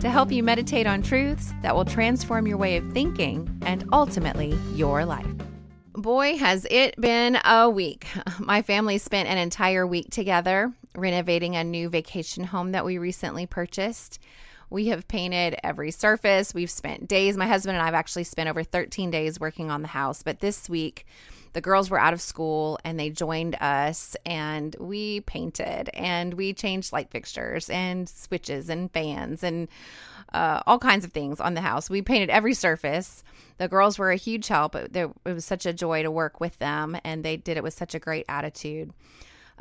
to help you meditate on truths that will transform your way of thinking and ultimately your life. Boy, has it been a week. My family spent an entire week together renovating a new vacation home that we recently purchased. We have painted every surface. We've spent days. My husband and I have actually spent over 13 days working on the house. But this week, the girls were out of school and they joined us and we painted and we changed light fixtures and switches and fans and uh, all kinds of things on the house. We painted every surface. The girls were a huge help. It, it was such a joy to work with them and they did it with such a great attitude.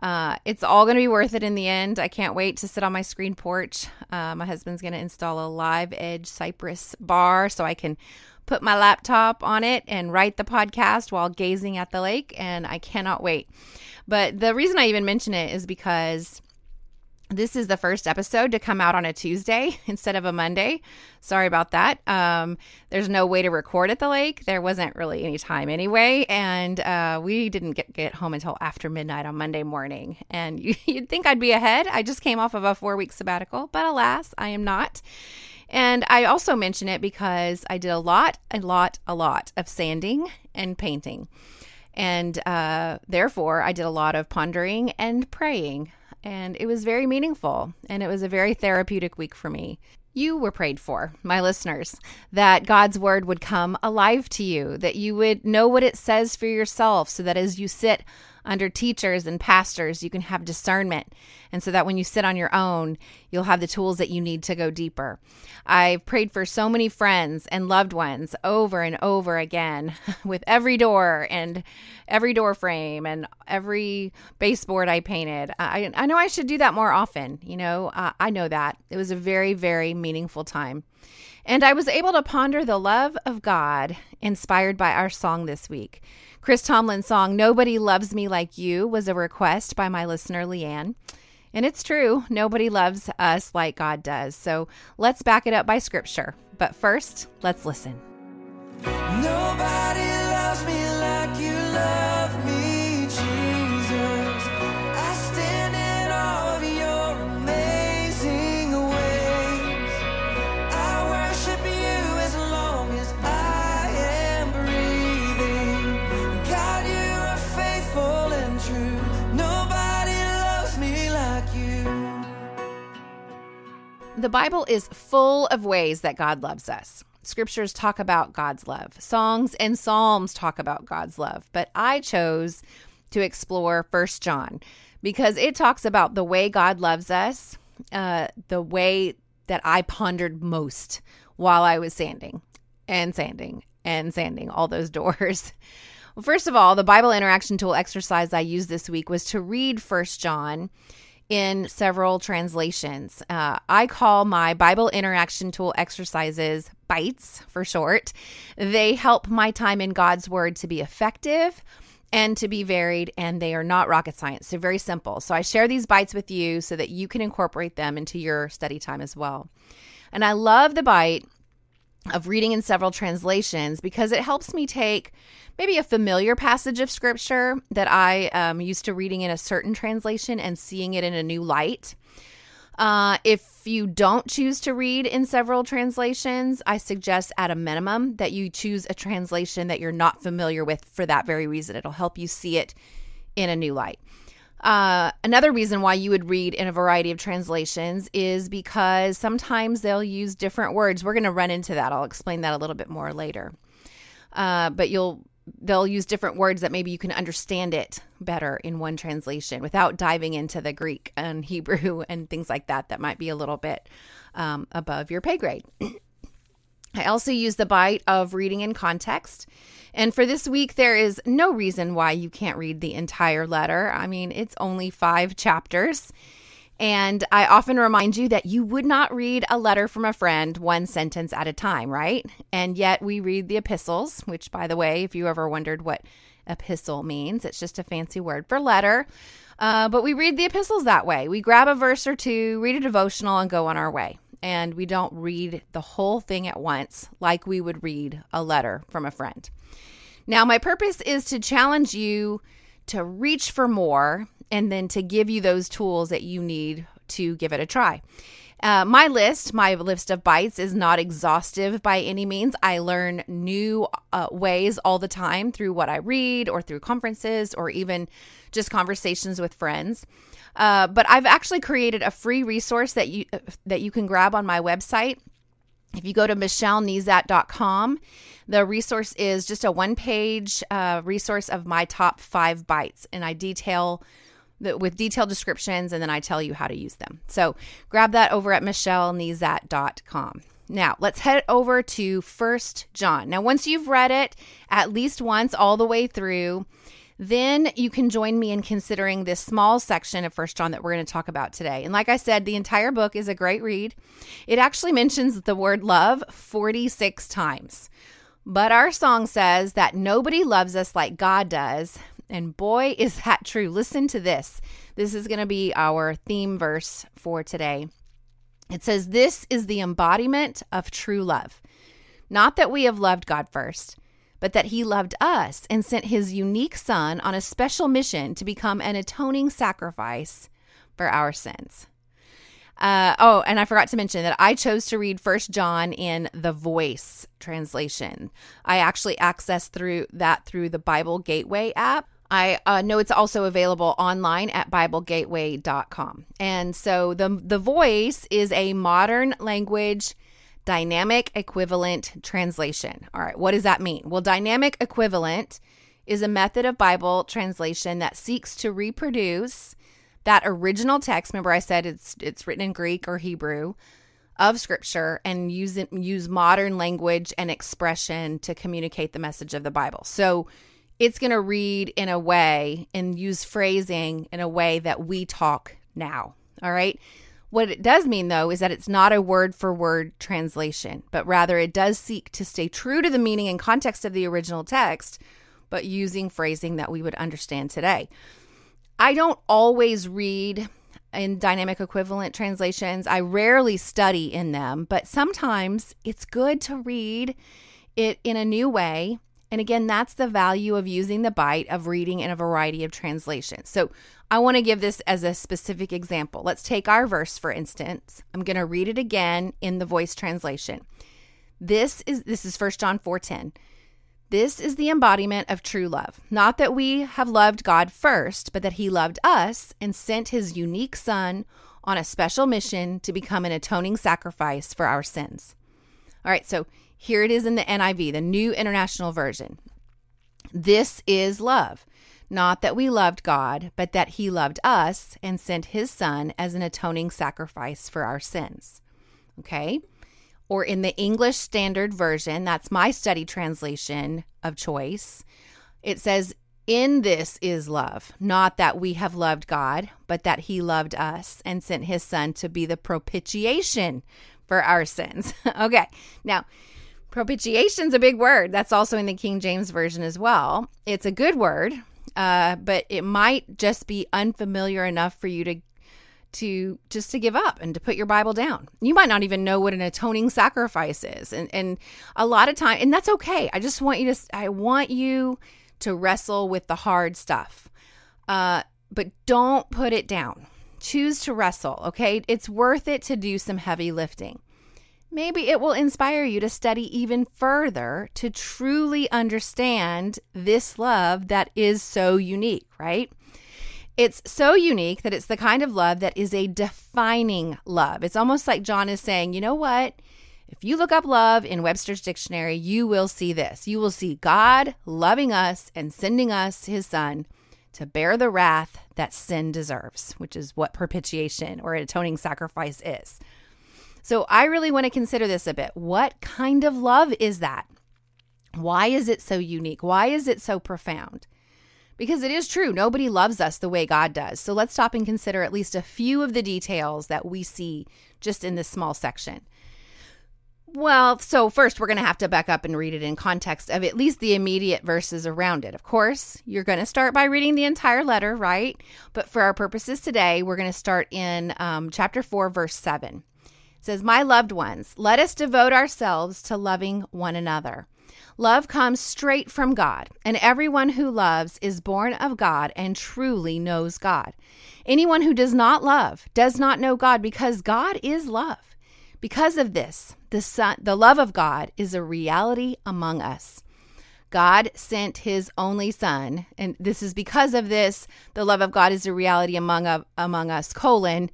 Uh, it's all going to be worth it in the end. I can't wait to sit on my screen porch. Uh, my husband's going to install a live edge cypress bar so I can put my laptop on it and write the podcast while gazing at the lake, and I cannot wait. But the reason I even mention it is because this is the first episode to come out on a Tuesday instead of a Monday. Sorry about that. Um, there's no way to record at the lake. There wasn't really any time anyway, and uh, we didn't get, get home until after midnight on Monday morning. And you, you'd think I'd be ahead. I just came off of a four week sabbatical, but alas, I am not. And I also mention it because I did a lot, a lot, a lot of sanding and painting. And uh, therefore, I did a lot of pondering and praying. And it was very meaningful. And it was a very therapeutic week for me. You were prayed for, my listeners, that God's word would come alive to you, that you would know what it says for yourself, so that as you sit under teachers and pastors, you can have discernment. And so that when you sit on your own, you'll have the tools that you need to go deeper. I've prayed for so many friends and loved ones over and over again with every door and every door frame and every baseboard I painted. I, I know I should do that more often. You know, uh, I know that. It was a very, very meaningful time. And I was able to ponder the love of God inspired by our song this week. Chris Tomlin's song, Nobody Loves Me Like You, was a request by my listener, Leanne. And it's true, nobody loves us like God does. So let's back it up by scripture. But first, let's listen. Nobody loves me like you love The Bible is full of ways that God loves us. Scriptures talk about God's love. Songs and psalms talk about God's love. But I chose to explore First John because it talks about the way God loves us, uh, the way that I pondered most while I was sanding and sanding and sanding all those doors. Well, first of all, the Bible interaction tool exercise I used this week was to read First John in several translations. Uh, I call my Bible interaction tool exercises bites for short. They help my time in God's Word to be effective and to be varied, and they are not rocket science. They're very simple. So I share these bites with you so that you can incorporate them into your study time as well. And I love the bite of reading in several translations because it helps me take maybe a familiar passage of scripture that I um, used to reading in a certain translation and seeing it in a new light. Uh, if you don't choose to read in several translations, I suggest at a minimum that you choose a translation that you're not familiar with for that very reason. It'll help you see it in a new light. Uh, another reason why you would read in a variety of translations is because sometimes they'll use different words. We're going to run into that. I'll explain that a little bit more later. Uh, but you'll they'll use different words that maybe you can understand it better in one translation without diving into the Greek and Hebrew and things like that that might be a little bit um, above your pay grade. I also use the bite of reading in context. And for this week, there is no reason why you can't read the entire letter. I mean, it's only five chapters. And I often remind you that you would not read a letter from a friend one sentence at a time, right? And yet we read the epistles, which, by the way, if you ever wondered what epistle means, it's just a fancy word for letter. Uh, but we read the epistles that way. We grab a verse or two, read a devotional, and go on our way. And we don't read the whole thing at once like we would read a letter from a friend. Now, my purpose is to challenge you to reach for more and then to give you those tools that you need to give it a try. Uh, my list, my list of bites, is not exhaustive by any means. I learn new uh, ways all the time through what I read or through conferences or even just conversations with friends. Uh, but I've actually created a free resource that you that you can grab on my website. If you go to michellenezat.com, the resource is just a one page uh, resource of my top five bites, and I detail with detailed descriptions and then I tell you how to use them. So grab that over at michellenezat.com. Now, let's head over to First John. Now, once you've read it at least once all the way through, then you can join me in considering this small section of First John that we're going to talk about today. And like I said, the entire book is a great read. It actually mentions the word love 46 times. But our song says that nobody loves us like God does, and boy, is that true. Listen to this. This is going to be our theme verse for today. It says, This is the embodiment of true love. Not that we have loved God first, but that He loved us and sent His unique Son on a special mission to become an atoning sacrifice for our sins. Uh, oh, and I forgot to mention that I chose to read First John in the Voice translation. I actually accessed through that through the Bible Gateway app. I uh, know it's also available online at BibleGateway.com. And so the, the voice is a modern language dynamic equivalent translation. All right, what does that mean? Well, dynamic equivalent is a method of Bible translation that seeks to reproduce that original text. Remember, I said it's it's written in Greek or Hebrew of Scripture and use it, use modern language and expression to communicate the message of the Bible. So it's going to read in a way and use phrasing in a way that we talk now. All right. What it does mean, though, is that it's not a word for word translation, but rather it does seek to stay true to the meaning and context of the original text, but using phrasing that we would understand today. I don't always read in dynamic equivalent translations. I rarely study in them, but sometimes it's good to read it in a new way and again, that's the value of using the bite of reading in a variety of translations. So I want to give this as a specific example. Let's take our verse for instance. I'm going to read it again in the voice translation. This is this is 1 John 4:10. This is the embodiment of true love. Not that we have loved God first, but that he loved us and sent his unique son on a special mission to become an atoning sacrifice for our sins. All right, so here it is in the NIV, the New International Version. This is love. Not that we loved God, but that He loved us and sent His Son as an atoning sacrifice for our sins. Okay? Or in the English Standard Version, that's my study translation of choice, it says, In this is love, not that we have loved God, but that He loved us and sent His Son to be the propitiation for our sins. okay, now, propitiation's a big word. That's also in the King James Version as well. It's a good word, uh, but it might just be unfamiliar enough for you to to just to give up and to put your Bible down. You might not even know what an atoning sacrifice is. And and a lot of time and that's okay. I just want you to I want you to wrestle with the hard stuff. Uh, but don't put it down. Choose to wrestle, okay? It's worth it to do some heavy lifting. Maybe it will inspire you to study even further to truly understand this love that is so unique, right? It's so unique that it's the kind of love that is a defining love. It's almost like John is saying, you know what? If you look up love in Webster's dictionary, you will see this. You will see God loving us and sending us his son to bear the wrath that sin deserves, which is what propitiation or atoning sacrifice is. So I really want to consider this a bit. What kind of love is that? Why is it so unique? Why is it so profound? Because it is true, nobody loves us the way God does. So let's stop and consider at least a few of the details that we see just in this small section. Well, so first we're going to have to back up and read it in context of at least the immediate verses around it. Of course, you're going to start by reading the entire letter, right? But for our purposes today, we're going to start in um, chapter 4, verse 7. Says, My loved ones, let us devote ourselves to loving one another. Love comes straight from God, and everyone who loves is born of God and truly knows God. Anyone who does not love does not know God because God is love. Because of this, the son, the love of God is a reality among us. God sent his only son, and this is because of this, the love of God is a reality among among us, colon,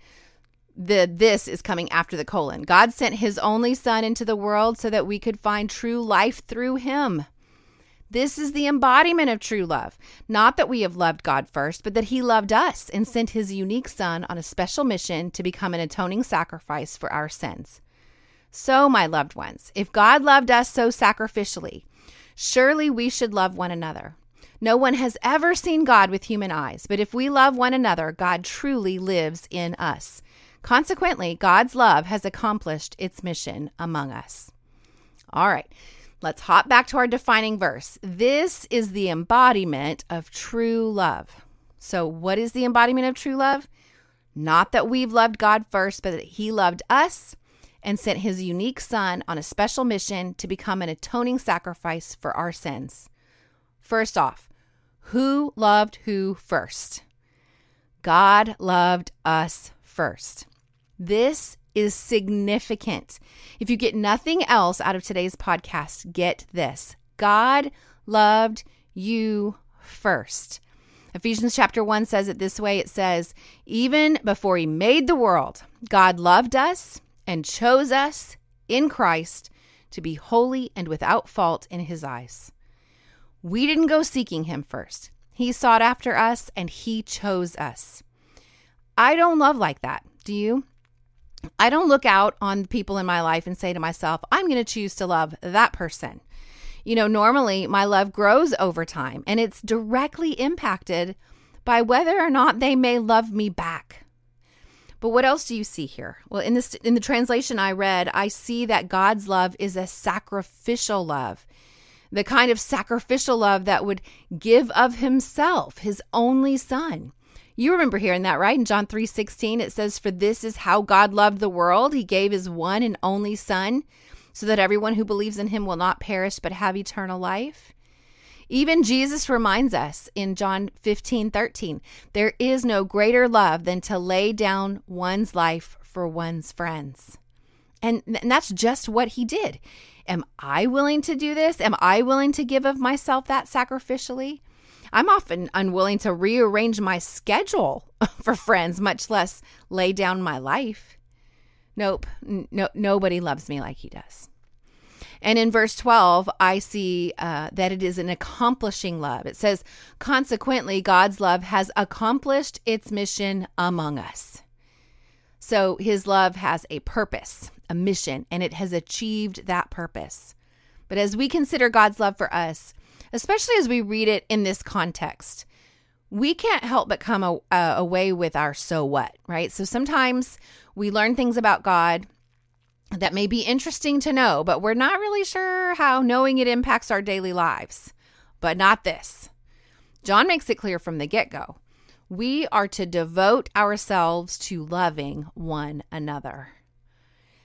the this is coming after the colon. God sent his only son into the world so that we could find true life through him. This is the embodiment of true love. Not that we have loved God first, but that he loved us and sent his unique son on a special mission to become an atoning sacrifice for our sins. So, my loved ones, if God loved us so sacrificially, surely we should love one another. No one has ever seen God with human eyes, but if we love one another, God truly lives in us. Consequently, God's love has accomplished its mission among us. All right, let's hop back to our defining verse. This is the embodiment of true love. So, what is the embodiment of true love? Not that we've loved God first, but that He loved us and sent His unique Son on a special mission to become an atoning sacrifice for our sins. First off, who loved who first? God loved us first. This is significant. If you get nothing else out of today's podcast, get this God loved you first. Ephesians chapter 1 says it this way it says, Even before he made the world, God loved us and chose us in Christ to be holy and without fault in his eyes. We didn't go seeking him first. He sought after us and he chose us. I don't love like that. Do you? I don't look out on people in my life and say to myself, I'm going to choose to love that person. You know, normally my love grows over time and it's directly impacted by whether or not they may love me back. But what else do you see here? Well, in this in the translation I read, I see that God's love is a sacrificial love. The kind of sacrificial love that would give of himself, his only son. You remember hearing that, right? In John 3 16, it says, For this is how God loved the world. He gave his one and only Son, so that everyone who believes in him will not perish but have eternal life. Even Jesus reminds us in John 15 13, there is no greater love than to lay down one's life for one's friends. And, and that's just what he did. Am I willing to do this? Am I willing to give of myself that sacrificially? I'm often unwilling to rearrange my schedule for friends, much less lay down my life. Nope, no, nobody loves me like he does. And in verse 12, I see uh, that it is an accomplishing love. It says, consequently, God's love has accomplished its mission among us. So his love has a purpose, a mission, and it has achieved that purpose. But as we consider God's love for us, especially as we read it in this context. We can't help but come a, uh, away with our so what, right? So sometimes we learn things about God that may be interesting to know, but we're not really sure how knowing it impacts our daily lives. But not this. John makes it clear from the get go. We are to devote ourselves to loving one another.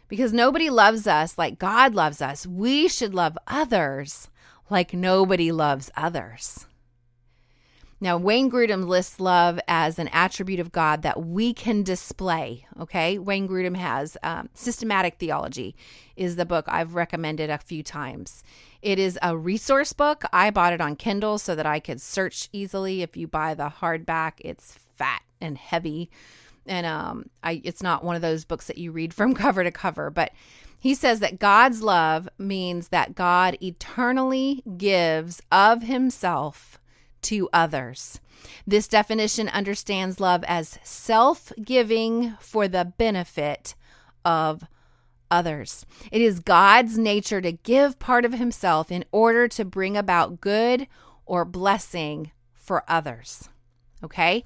Because nobody loves us like God loves us. We should love others like nobody loves others. Now, Wayne Grudem lists love as an attribute of God that we can display. Okay. Wayne Grudem has um, Systematic Theology, is the book I've recommended a few times. It is a resource book. I bought it on Kindle so that I could search easily. If you buy the hardback, it's fat and heavy. And um, I, it's not one of those books that you read from cover to cover, but He says that God's love means that God eternally gives of himself to others. This definition understands love as self giving for the benefit of others. It is God's nature to give part of himself in order to bring about good or blessing for others. Okay?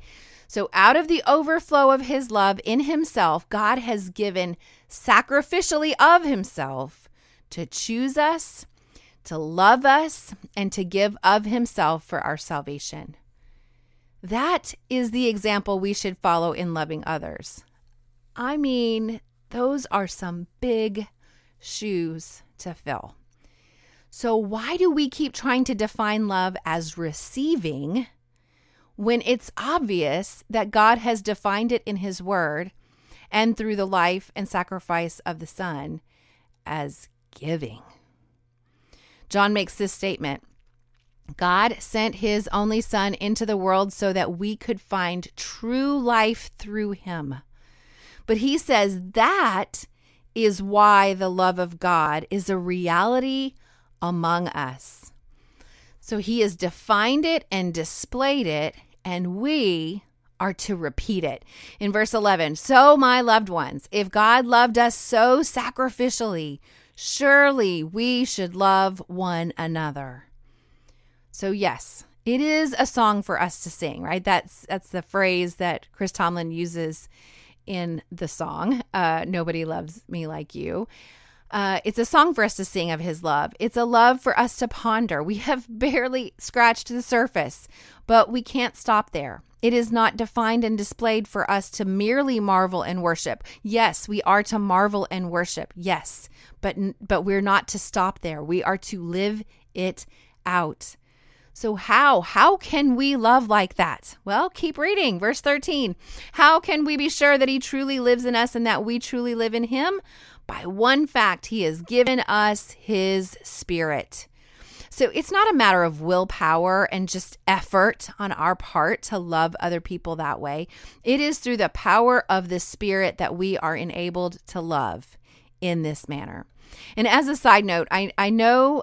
So, out of the overflow of his love in himself, God has given sacrificially of himself to choose us, to love us, and to give of himself for our salvation. That is the example we should follow in loving others. I mean, those are some big shoes to fill. So, why do we keep trying to define love as receiving when it's obvious that God has defined it in His Word and through the life and sacrifice of the Son as giving? John makes this statement God sent His only Son into the world so that we could find true life through Him. But he says that is why the love of God is a reality among us. So he has defined it and displayed it, and we are to repeat it. In verse 11, so my loved ones, if God loved us so sacrificially, surely we should love one another. So, yes, it is a song for us to sing, right? That's that's the phrase that Chris Tomlin uses in the song, uh, Nobody Loves Me Like You. Uh, it's a song for us to sing of his love. It's a love for us to ponder. We have barely scratched the surface, but we can't stop there. It is not defined and displayed for us to merely marvel and worship. Yes, we are to marvel and worship. Yes, but but we're not to stop there. We are to live it out. So, how? How can we love like that? Well, keep reading. Verse 13. How can we be sure that He truly lives in us and that we truly live in Him? By one fact, He has given us His Spirit. So, it's not a matter of willpower and just effort on our part to love other people that way. It is through the power of the Spirit that we are enabled to love in this manner. And as a side note, I, I know,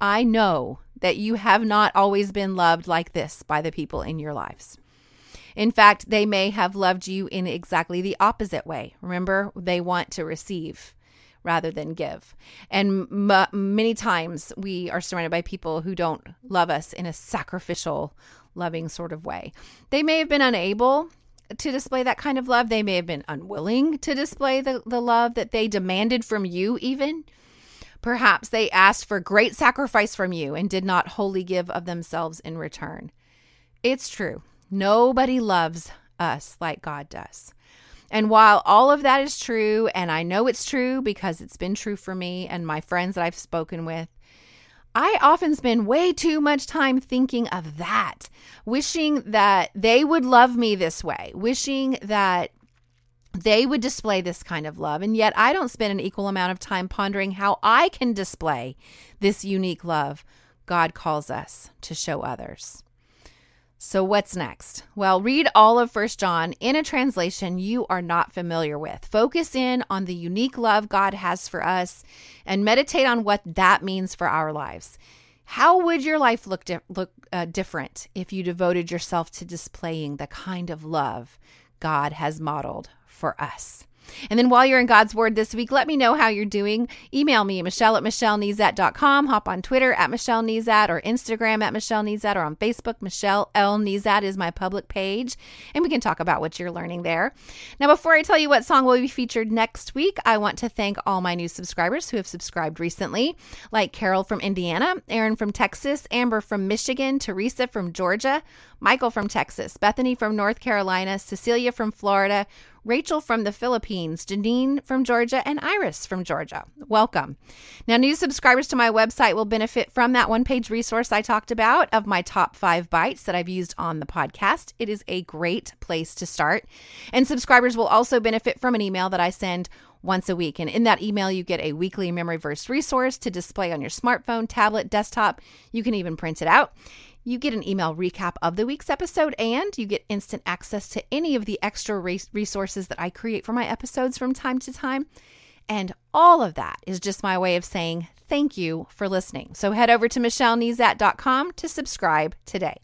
I know that you have not always been loved like this by the people in your lives. In fact, they may have loved you in exactly the opposite way. Remember, they want to receive rather than give. And m- many times we are surrounded by people who don't love us in a sacrificial, loving sort of way. They may have been unable to display that kind of love. They may have been unwilling to display the, the love that they demanded from you, even. Perhaps they asked for great sacrifice from you and did not wholly give of themselves in return. It's true. Nobody loves us like God does. And while all of that is true, and I know it's true because it's been true for me and my friends that I've spoken with, I often spend way too much time thinking of that, wishing that they would love me this way, wishing that they would display this kind of love. And yet I don't spend an equal amount of time pondering how I can display this unique love God calls us to show others. So, what's next? Well, read all of First John in a translation you are not familiar with. Focus in on the unique love God has for us and meditate on what that means for our lives. How would your life look, di- look uh, different if you devoted yourself to displaying the kind of love God has modeled for us. And then while you're in God's Word this week, let me know how you're doing. Email me, Michelle at MichelleNezat.com. Hop on Twitter at Michelle Nezat or Instagram at Michelle Nezat or on Facebook. Michelle L. Nezat is my public page, and we can talk about what you're learning there. Now, before I tell you what song will be featured next week, I want to thank all my new subscribers who have subscribed recently, like Carol from Indiana, Aaron from Texas, Amber from Michigan, Teresa from Georgia, Michael from Texas, Bethany from North Carolina, Cecilia from Florida, Rachel from the Philippines, Janine from Georgia, and Iris from Georgia. Welcome. Now, new subscribers to my website will benefit from that one page resource I talked about of my top five bites that I've used on the podcast. It is a great place to start. And subscribers will also benefit from an email that I send once a week. And in that email, you get a weekly memory verse resource to display on your smartphone, tablet, desktop. You can even print it out. You get an email recap of the week's episode, and you get instant access to any of the extra resources that I create for my episodes from time to time. And all of that is just my way of saying thank you for listening. So head over to michellenezat.com to subscribe today.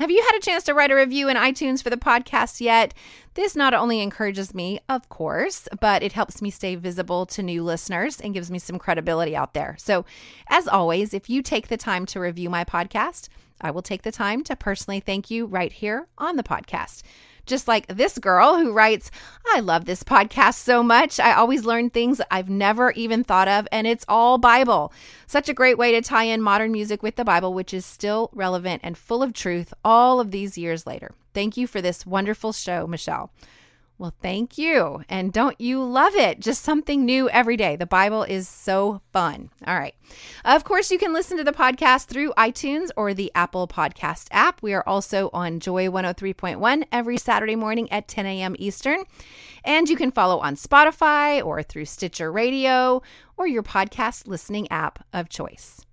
Have you had a chance to write a review in iTunes for the podcast yet? This not only encourages me, of course, but it helps me stay visible to new listeners and gives me some credibility out there. So, as always, if you take the time to review my podcast, I will take the time to personally thank you right here on the podcast. Just like this girl who writes, I love this podcast so much. I always learn things I've never even thought of, and it's all Bible. Such a great way to tie in modern music with the Bible, which is still relevant and full of truth all of these years later. Thank you for this wonderful show, Michelle. Well, thank you. And don't you love it? Just something new every day. The Bible is so fun. All right. Of course, you can listen to the podcast through iTunes or the Apple Podcast app. We are also on Joy 103.1 every Saturday morning at 10 a.m. Eastern. And you can follow on Spotify or through Stitcher Radio or your podcast listening app of choice.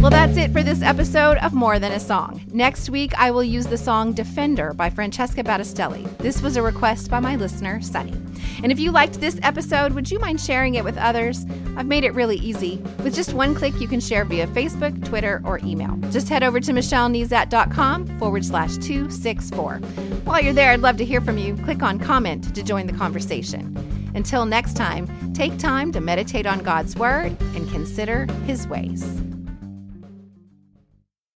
Well, that's it for this episode of More Than a Song. Next week, I will use the song Defender by Francesca Battistelli. This was a request by my listener, Sunny. And if you liked this episode, would you mind sharing it with others? I've made it really easy. With just one click, you can share via Facebook, Twitter, or email. Just head over to michellenezat.com forward slash 264. While you're there, I'd love to hear from you. Click on comment to join the conversation. Until next time, take time to meditate on God's Word and consider His ways.